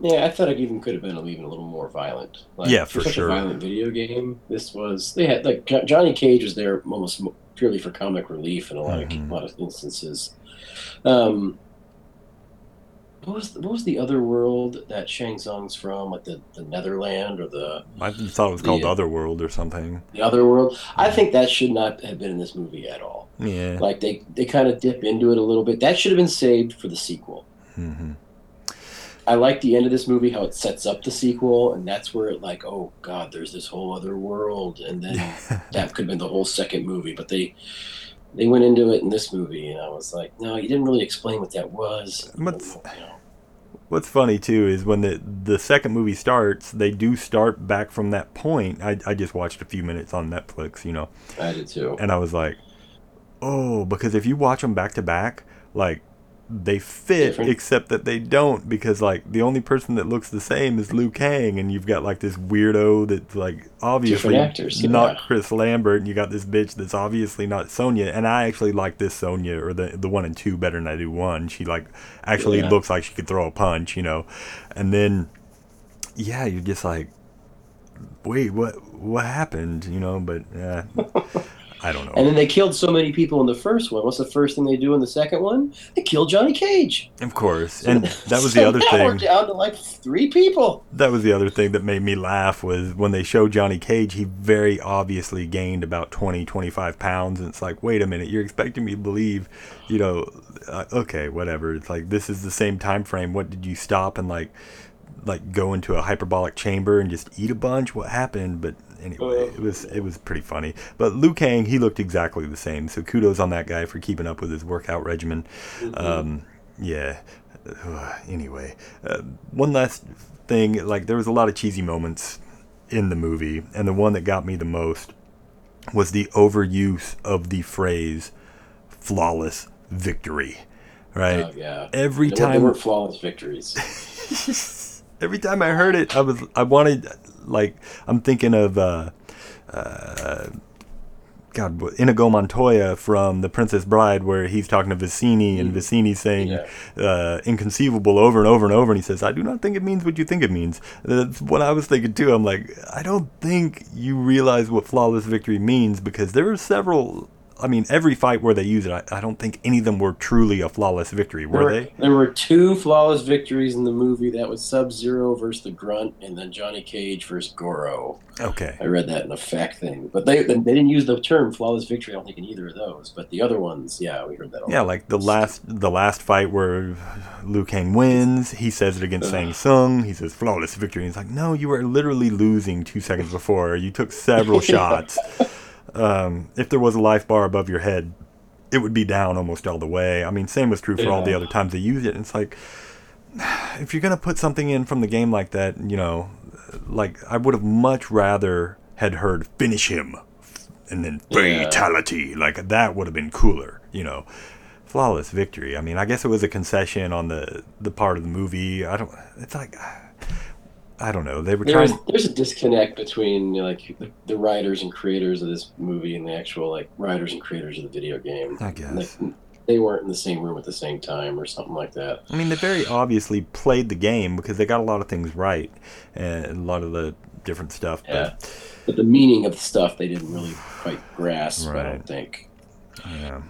Yeah, I thought it even could have been even a little more violent. Like, Yeah, for such sure. A violent video game. This was they had like Johnny Cage was there almost purely for comic relief in a lot Mhm. of a lot of instances. Um, what was what was the other world that Shang Tsung's from? Like the, the Netherland or the i thought it was called Yeah. otherworld or something the other world? I think that should not have been in this movie at all. yeah Like they they kind of dip into it a little bit. That should have been saved for the sequel. hmm I like the end of this movie how it sets up the sequel, and that's where it like, oh god, there's this whole other world, and then that could have been the whole second movie. But they they went into it in this movie, and I was like, no, you didn't really explain what that was. But- You know, what's funny too is when the the second movie starts, they do start back from that point. I I just watched a few minutes on Netflix, you know, I did too. and I was like, oh, because if you watch them back to back, like they fit Different. except that they don't because like the only person that looks the same is Liu Kang and you've got like this weirdo that's like obviously actors, not yeah. Chris Lambert and you got this bitch that's obviously not Sonya and I actually like this Sonya or the the one and two better than I do one she like actually Yeah. looks like she could throw a punch you know and then yeah you're just like wait what what happened you know but know And then they killed so many people in the first one. What's the first thing they do in the second one? They kill Johnny Cage. Of course, and that was So the other now We're thing. down to like three people. That was the other thing that made me laugh was when they showed Johnny Cage. He very obviously gained about 20, 25 pounds, and it's like, wait a minute, you're expecting me to believe, you know, uh, okay, whatever. It's like this is the same time frame. What did you stop and like, like go into a hyperbolic chamber and just eat a bunch? What happened? But anyway, it was it was pretty funny. But Liu Kang, he looked exactly the same. So kudos on that guy for keeping up with his workout regimen. Um, yeah. anyway, uh, one last thing. Like there was a lot of cheesy moments in the movie, and the one that got me the most was the overuse of the phrase "flawless victory." Right. Oh, yeah. Every They weren't- they time weren't flawless victories. every time I heard it, I was I wanted like I'm thinking of uh, uh, God Inigo Montoya from The Princess Bride, where he's talking to Vizzini and Vizzini's saying Yeah. uh, inconceivable over and over and over, and he says, "I do not think it means what you think it means." That's what I was thinking too. I'm like, I don't think you realize what flawless victory means because there are several. I mean, every fight where they use it, I, I don't think any of them were truly a flawless victory, There were were, they? there were two flawless victories in the movie. That was Sub Zero versus the Grunt, and then Johnny Cage versus Goro. Okay. I read that in a fact thing, but they they didn't use the term flawless victory. I don't think in either of those. But the other ones, yeah, we heard that. Yeah, like the last the last fight where Liu Kang wins, he says it against Ugh. Sung. He says flawless victory. And he's like, no, you were literally losing two seconds before. You took several shots. Um, if there was a life bar above your head, it would be down almost all the way. I mean, same was true for all the other times they used it. And it's like, if you're gonna put something in from the game like that, you know, like I would have much rather had heard finish him and then Yeah. fatality. Like that would have been cooler, you know. Flawless victory. I mean, I guess it was a concession on the the part of the movie. I don't. It's like I don't know. They were There's trying. there's a disconnect between you know, like the, the writers and creators of this movie and the actual like writers and creators of the video game. I guess. Like, they weren't in the same room at the same time or something like that. I mean, they very obviously played the game because they got a lot of things right and a lot of the different stuff. Yeah. But But the meaning of the stuff they didn't really quite grasp. I don't think. yeah.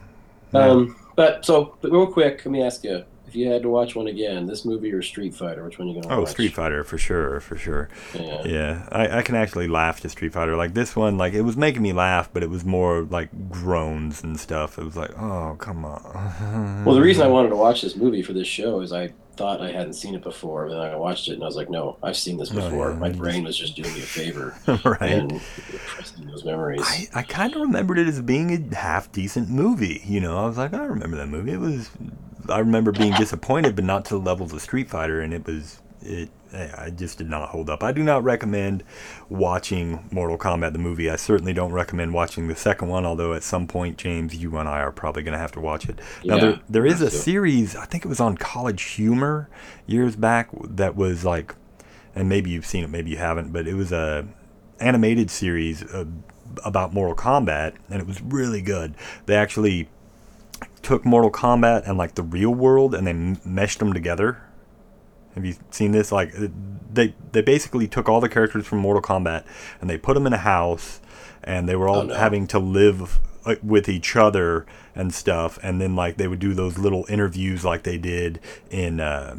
Um, but so but real quick, let me ask you: if you had to watch one again, this movie or Street Fighter, which one are you gonna Oh, watch? Street Fighter for sure, for sure. Yeah. Yeah, I, I can actually laugh to Street Fighter. Like this one, like it was making me laugh, but it was more like groans and stuff. It was like, oh, come on. Well, the reason I wanted to watch this movie for this show is I thought I hadn't seen it before, and then I watched it and I was like, no, I've seen this Oh, before. yeah. My brain was just doing me a favor right. and repressing those memories. I, I kind of remembered it as being a half decent movie. You know, I was like, I remember that movie. It was, I remember being disappointed, but not to the levels of Street Fighter, and it was, it, I just did not hold up. I do not recommend watching Mortal Kombat the movie. I certainly don't recommend watching the second one, although at some point, James, you and I are probably going to have to watch it. Now, there, there is a series, I think it was on College Humor years back, that was like, and maybe you've seen it, maybe you haven't, but it was a animated series uh, about Mortal Kombat, and it was really good. They actually took Mortal Kombat and like the real world, and they m- meshed them together. Have you seen this? Like they they basically took all the characters from Mortal Kombat and they put them in a house, and they were all Oh, no. having to live with each other and stuff. And then like they would do those little interviews like they did in. Uh,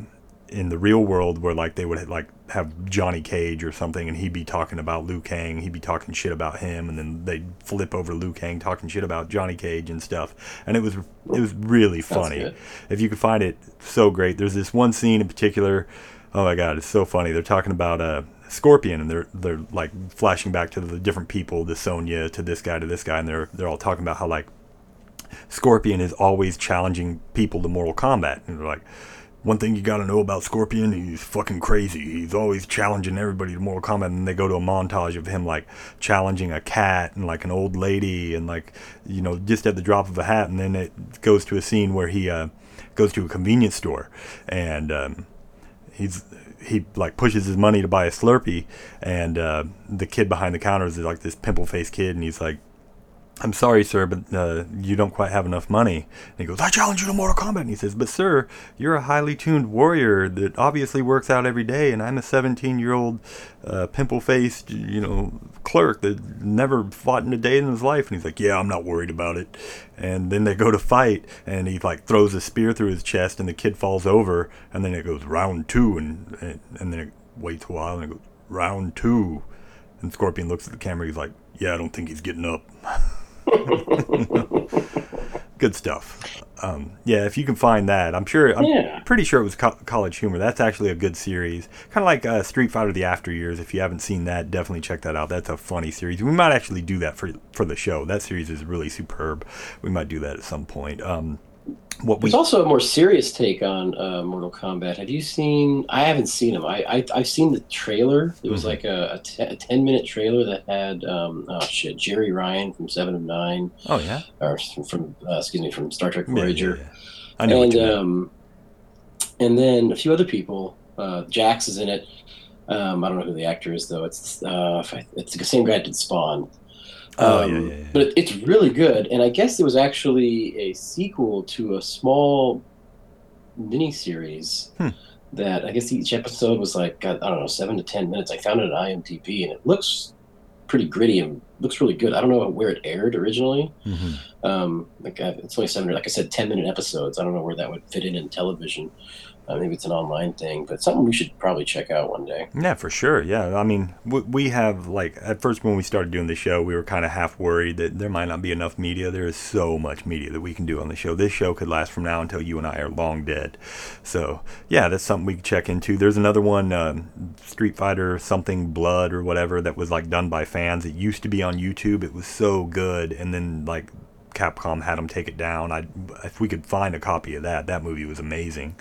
in the real world where like they would like have Johnny Cage or something and he'd be talking about Liu Kang, he'd be talking shit about him and then they'd flip over Liu Kang talking shit about Johnny Cage and stuff. And it was it was really funny. If you could find it so great. There's this one scene in particular, oh my god, it's so funny. They're talking about uh Scorpion and they're they're like flashing back to the different people, to Sonya, to this guy, to this guy, and they're they're all talking about how like Scorpion is always challenging people to Mortal Kombat. And they're like, one thing you gotta know about Scorpion, he's fucking crazy. He's always challenging everybody to Mortal Kombat, and they go to a montage of him like challenging a cat and like an old lady, and like you know just at the drop of a hat, and then it goes to a scene where he uh, goes to a convenience store, and um, he's he like pushes his money to buy a Slurpee, and uh, the kid behind the counter is like this pimple faced kid, and he's like I'm sorry, sir, but uh, you don't quite have enough money. And he goes, I challenge you to Mortal Kombat. And he says, But, sir, you're a highly tuned warrior that obviously works out every day, and I'm a 17 year old uh, pimple faced, you know, clerk that never fought in a day in his life. And he's like, Yeah, I'm not worried about it. And then they go to fight, and he like throws a spear through his chest, and the kid falls over, and then it goes round two, and, and, and then it waits a while, and it goes round two. And Scorpion looks at the camera, he's like, Yeah, I don't think he's getting up. Good stuff. Um, yeah, if you can find that, I'm sure. I'm Yeah. pretty sure it was co- College Humor. That's actually a good series, kind of like uh, Street Fighter: The After Years. If you haven't seen that, definitely check that out. That's a funny series. We might actually do that for for the show. That series is really superb. We might do that at some point. Um, what we There's also a more serious take on uh, Mortal Kombat. Have you seen? I haven't seen them. I, I I've seen the trailer. It was Mhm. like a, a, te- a ten minute trailer that had um, oh shit Jeri Ryan from Seven of Nine. Oh yeah, or from uh, excuse me from Star Trek Yeah, yeah, Voyager. yeah. I know and um, and then a few other people. Uh, Jax is in it. Um, I don't know who the actor is though. It's uh, it's the same guy that did Spawn. Oh, Um, yeah, yeah, yeah. But it, it's really good, and I guess it was actually a sequel to a small miniseries Hmm. that I guess each episode was like I don't know seven to ten minutes. I found it on IMDb, and it looks pretty gritty and looks really good. I don't know where it aired originally. Mhm. Um, like uh, it's only seven, like I said, ten minute episodes. I don't know where that would fit in in television. Uh, maybe it's an online thing, but something we should probably check out one day. Yeah, for sure. Yeah, I mean, we, we have like at first when we started doing the show, we were kind of half worried that there might not be enough media. There is so much media that we can do on the show. This show could last from now until you and I are long dead. So yeah, that's something we can check into. There's another one, um, Street Fighter something Blood or whatever, that was like done by fans. It used to be on YouTube. It was so good, and then like Capcom had them take it down. I, if we could find a copy of that, that movie was amazing.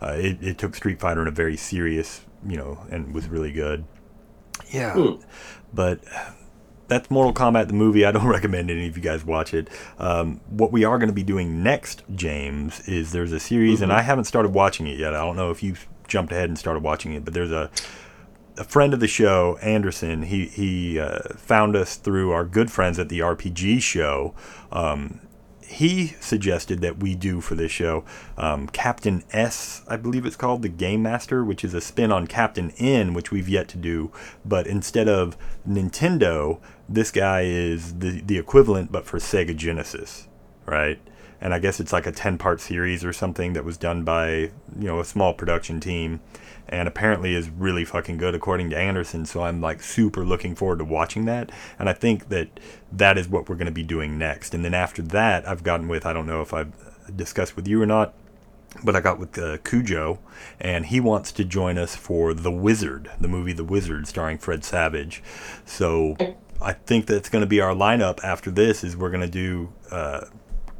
Uh, it, it took Street Fighter in a very serious, you know, and was really good. Yeah, Hmm. but that's Mortal Kombat the movie. I don't recommend any of you guys watch it. Um, what we are going to be doing next, James, is there's a series, and I haven't started watching it yet. I don't know if you've jumped ahead and started watching it, but there's a a friend of the show, Anderson, he he uh, found us through our good friends at the RPG show. Um, he suggested that we do for this show um, Captain S, I believe it's called, the Game Master, which is a spin on Captain N, which we've yet to do. But instead of Nintendo, this guy is the, the equivalent, but for Sega Genesis, right? And I guess it's like a 10 part series or something that was done by, you know, a small production team and apparently is really fucking good according to Anderson. So I'm like super looking forward to watching that, and I think that that is what we're going to be doing next. And then after that, I've gotten with I don't know if I've discussed with you or not, but I got with uh, Cujo, and he wants to join us for The Wizard, the movie The Wizard, starring Fred Savage. So I think that's going to be our lineup after this. Is we're going to do. Uh,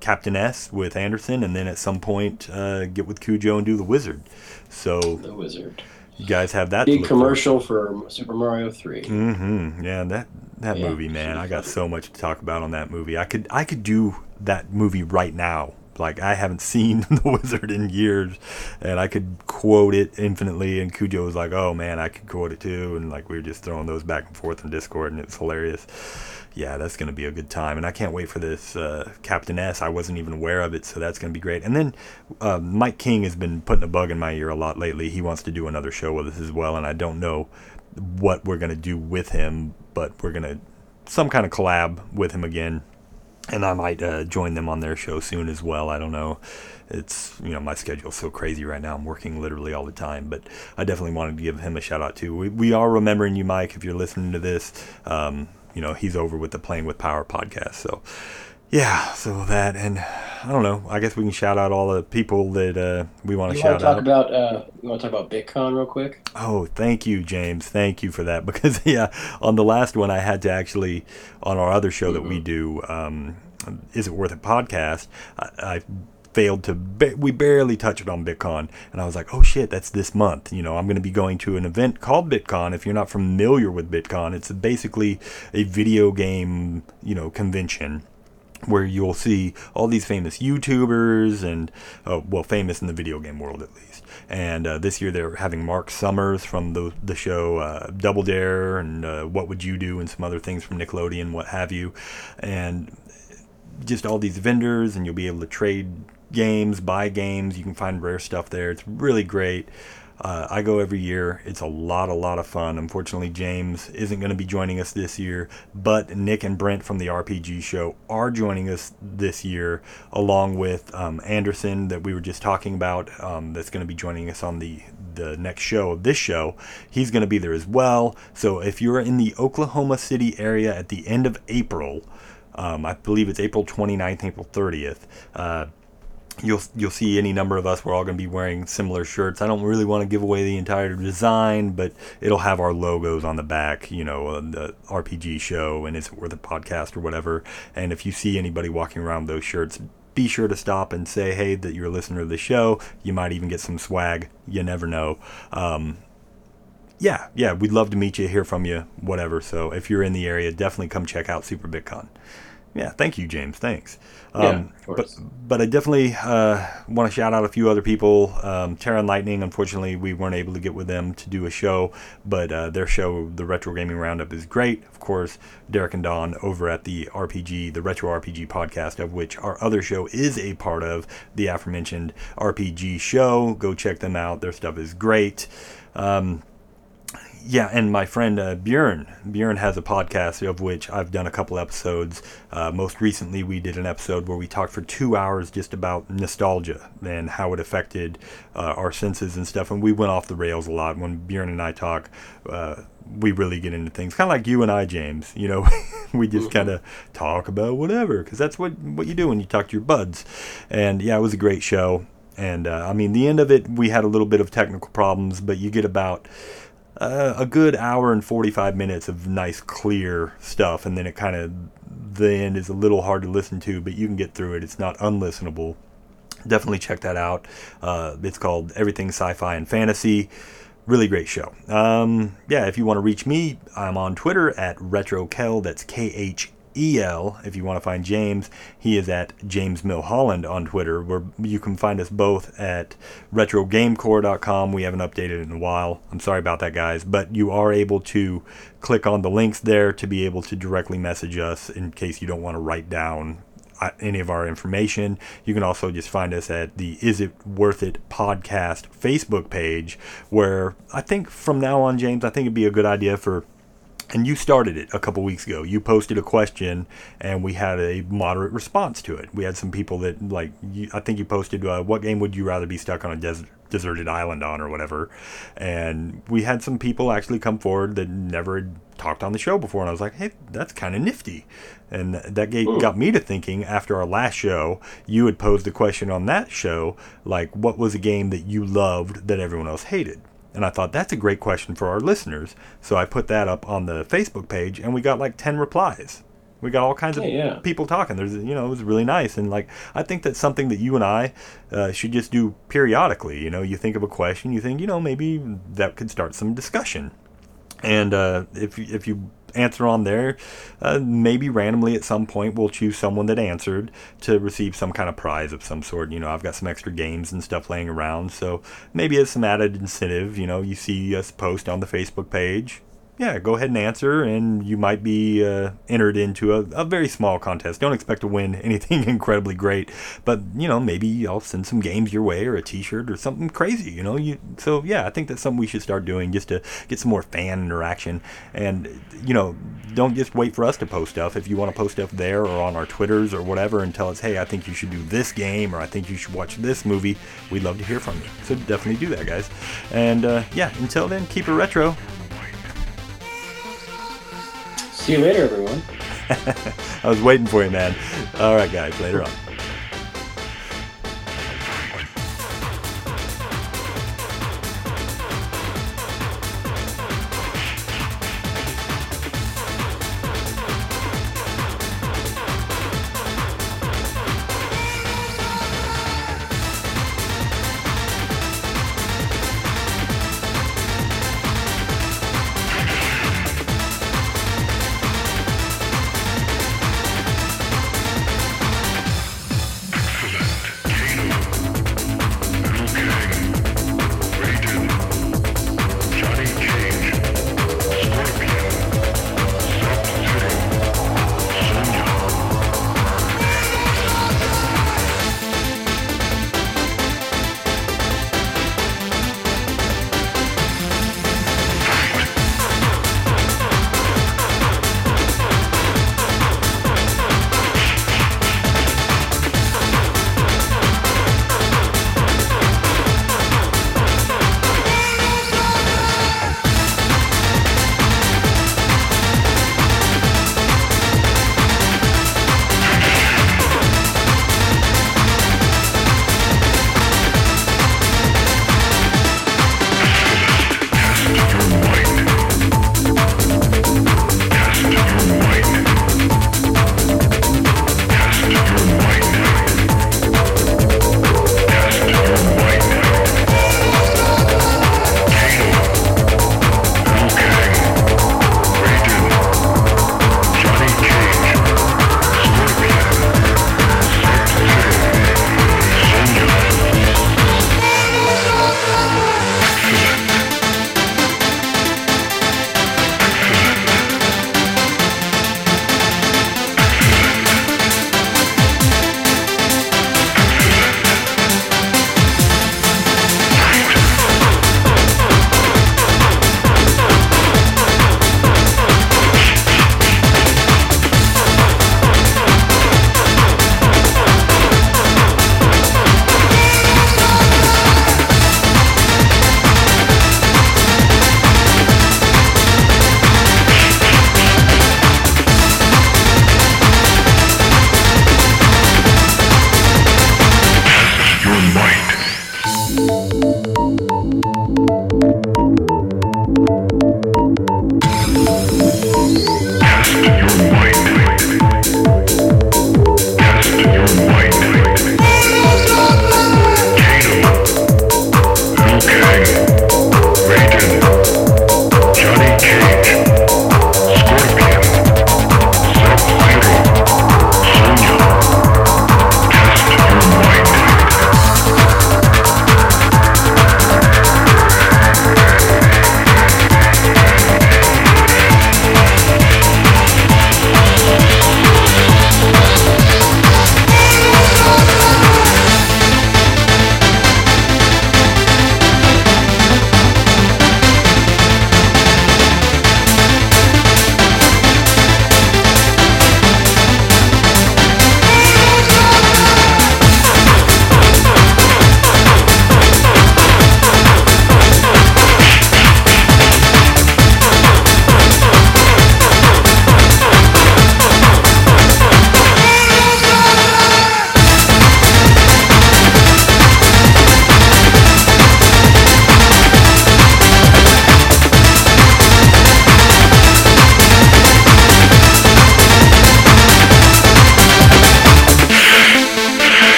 Captain S with Anderson, and then at some point uh, get with Cujo and do the Wizard. So The Wizard. you guys have that. Big commercial for Super Mario Three. Mm-hmm. Yeah, that that Yeah, movie, man. I got so much to talk about on that movie. I could I could do that movie right now. Like I haven't seen The Wizard in years, and I could quote it infinitely. And Cujo was like, "Oh man, I could quote it too." And like we were just throwing those back and forth in Discord, and it's hilarious. Yeah, that's gonna be a good time, and I can't wait for this uh, Captain S. I wasn't even aware of it, so that's gonna be great. And then uh, Mike King has been putting a bug in my ear a lot lately. He wants to do another show with us as well, and I don't know what we're gonna do with him, but we're gonna some kind of collab with him again, and I might uh, join them on their show soon as well. I don't know. It's you know my schedule's so crazy right now. I'm working literally all the time, but I definitely wanted to give him a shout out too. We we are remembering you, Mike. If you're listening to this, um, you know he's over with the Playing with Power podcast. So yeah, so that and I don't know. I guess we can shout out all the people that uh, we want to shout out. about? Uh, you want to talk about BitCon real quick? Oh, thank you, James. Thank you for that. Because yeah, on the last one, I had to actually on our other show that we do, um, is it worth a podcast? I, I failed to ba- we barely touched it on bitcon and i was like oh shit that's this month you know i'm going to be going to an event called bitcon if you're not familiar with bitcon it's basically a video game you know convention where you'll see all these famous YouTubers and, uh, well, famous in the video game world at least. And uh, this year they're having Mark Summers from the the show uh, Double Dare and uh, What Would You Do and some other things from Nickelodeon, what have you, and just all these vendors, and you'll be able to trade games, buy games. You can find rare stuff there. It's really great. Uh, I go every year. It's a lot, a lot of fun. Unfortunately, James isn't going to be joining us this year, but Nick and Brent from the RPG show are joining us this year, along with um, Anderson that we were just talking about. Um, that's going to be joining us on the the next show of this show. He's going to be there as well. So if you're in the Oklahoma City area at the end of April, um, I believe it's April 29th, April 30th. Uh, you'll you'll see any number of us. We're all going to be wearing similar shirts. I don't really want to give away the entire design, but it'll have our logos on the back. You know, the RPG show and is it worth a podcast or whatever. And if you see anybody walking around those shirts, be sure to stop and say hey that you're a listener of the show. You might even get some swag. You never know. Um, yeah, yeah, we'd love to meet you, hear from you, whatever. So if you're in the area, definitely come check out Super BitCon. Yeah, thank you, James. Thanks. Um, Yeah, of but but I definitely uh, want to shout out a few other people. Um, Terra and Lightning. Unfortunately, we weren't able to get with them to do a show, but uh, their show, the Retro Gaming Roundup, is great. Of course, Derek and Don over at the RPG, the Retro RPG podcast, of which our other show is a part of, the aforementioned RPG show. Go check them out. Their stuff is great. Um, yeah, and my friend uh, Bjorn. Bjorn has a podcast of which I've done a couple episodes. Uh, most recently, we did an episode where we talked for two hours just about nostalgia and how it affected uh, our senses and stuff. And we went off the rails a lot. When Bjorn and I talk, uh, we really get into things, kind of like you and I, James. You know, we just kind of talk about whatever because that's what what you do when you talk to your buds. And yeah, it was a great show. And uh, I mean, the end of it, we had a little bit of technical problems, but you get about uh, a good hour and 45 minutes of nice clear stuff and then it kind of the end is a little hard to listen to but you can get through it. It's not unlistenable. Definitely check that out. Uh, it's called everything sci-fi and fantasy. Really great show. Um, yeah if you want to reach me i'm on twitter at retrokel that's k-h EL. If you want to find James, he is at James Milholland on Twitter, where you can find us both at retrogamecore.com. We haven't updated in a while. I'm sorry about that, guys, but you are able to click on the links there to be able to directly message us in case you don't want to write down uh, any of our information. You can also just find us at the Is It Worth It podcast Facebook page, where I think from now on, James, I think it'd be a good idea for and you started it a couple weeks ago. You posted a question, and we had a moderate response to it. We had some people that like. You, I think you posted, uh, "What game would you rather be stuck on a desert, deserted island on, or whatever?" And we had some people actually come forward that never had talked on the show before, and I was like, "Hey, that's kind of nifty." And that gave, got me to thinking. After our last show, you had posed the question on that show, like, "What was a game that you loved that everyone else hated?" And I thought that's a great question for our listeners. So I put that up on the Facebook page and we got like 10 replies. We got all kinds of Yeah, yeah. people talking. There's, you know, it was really nice. And like, I think that's something that you and I uh, should just do periodically. You know, you think of a question, you think, you know, maybe that could start some discussion. And uh, if, if you answer on there, uh, maybe randomly at some point we'll choose someone that answered to receive some kind of prize of some sort. You know, I've got some extra games and stuff laying around, so maybe it's some added incentive. You know, you see us post on the Facebook page. Yeah, go ahead and answer, and you might be uh, entered into a, a very small contest. Don't expect to win anything incredibly great, but you know maybe I'll send some games your way or a T-shirt or something crazy. You know, you so yeah, I think that's something we should start doing just to get some more fan interaction. And you know, don't just wait for us to post stuff. If you want to post stuff there or on our Twitters or whatever, and tell us, hey, I think you should do this game or I think you should watch this movie, we'd love to hear from you. So definitely do that, guys. And uh, yeah, until then, keep it retro. See you later, everyone. I was waiting for you, man. All right, guys, later on.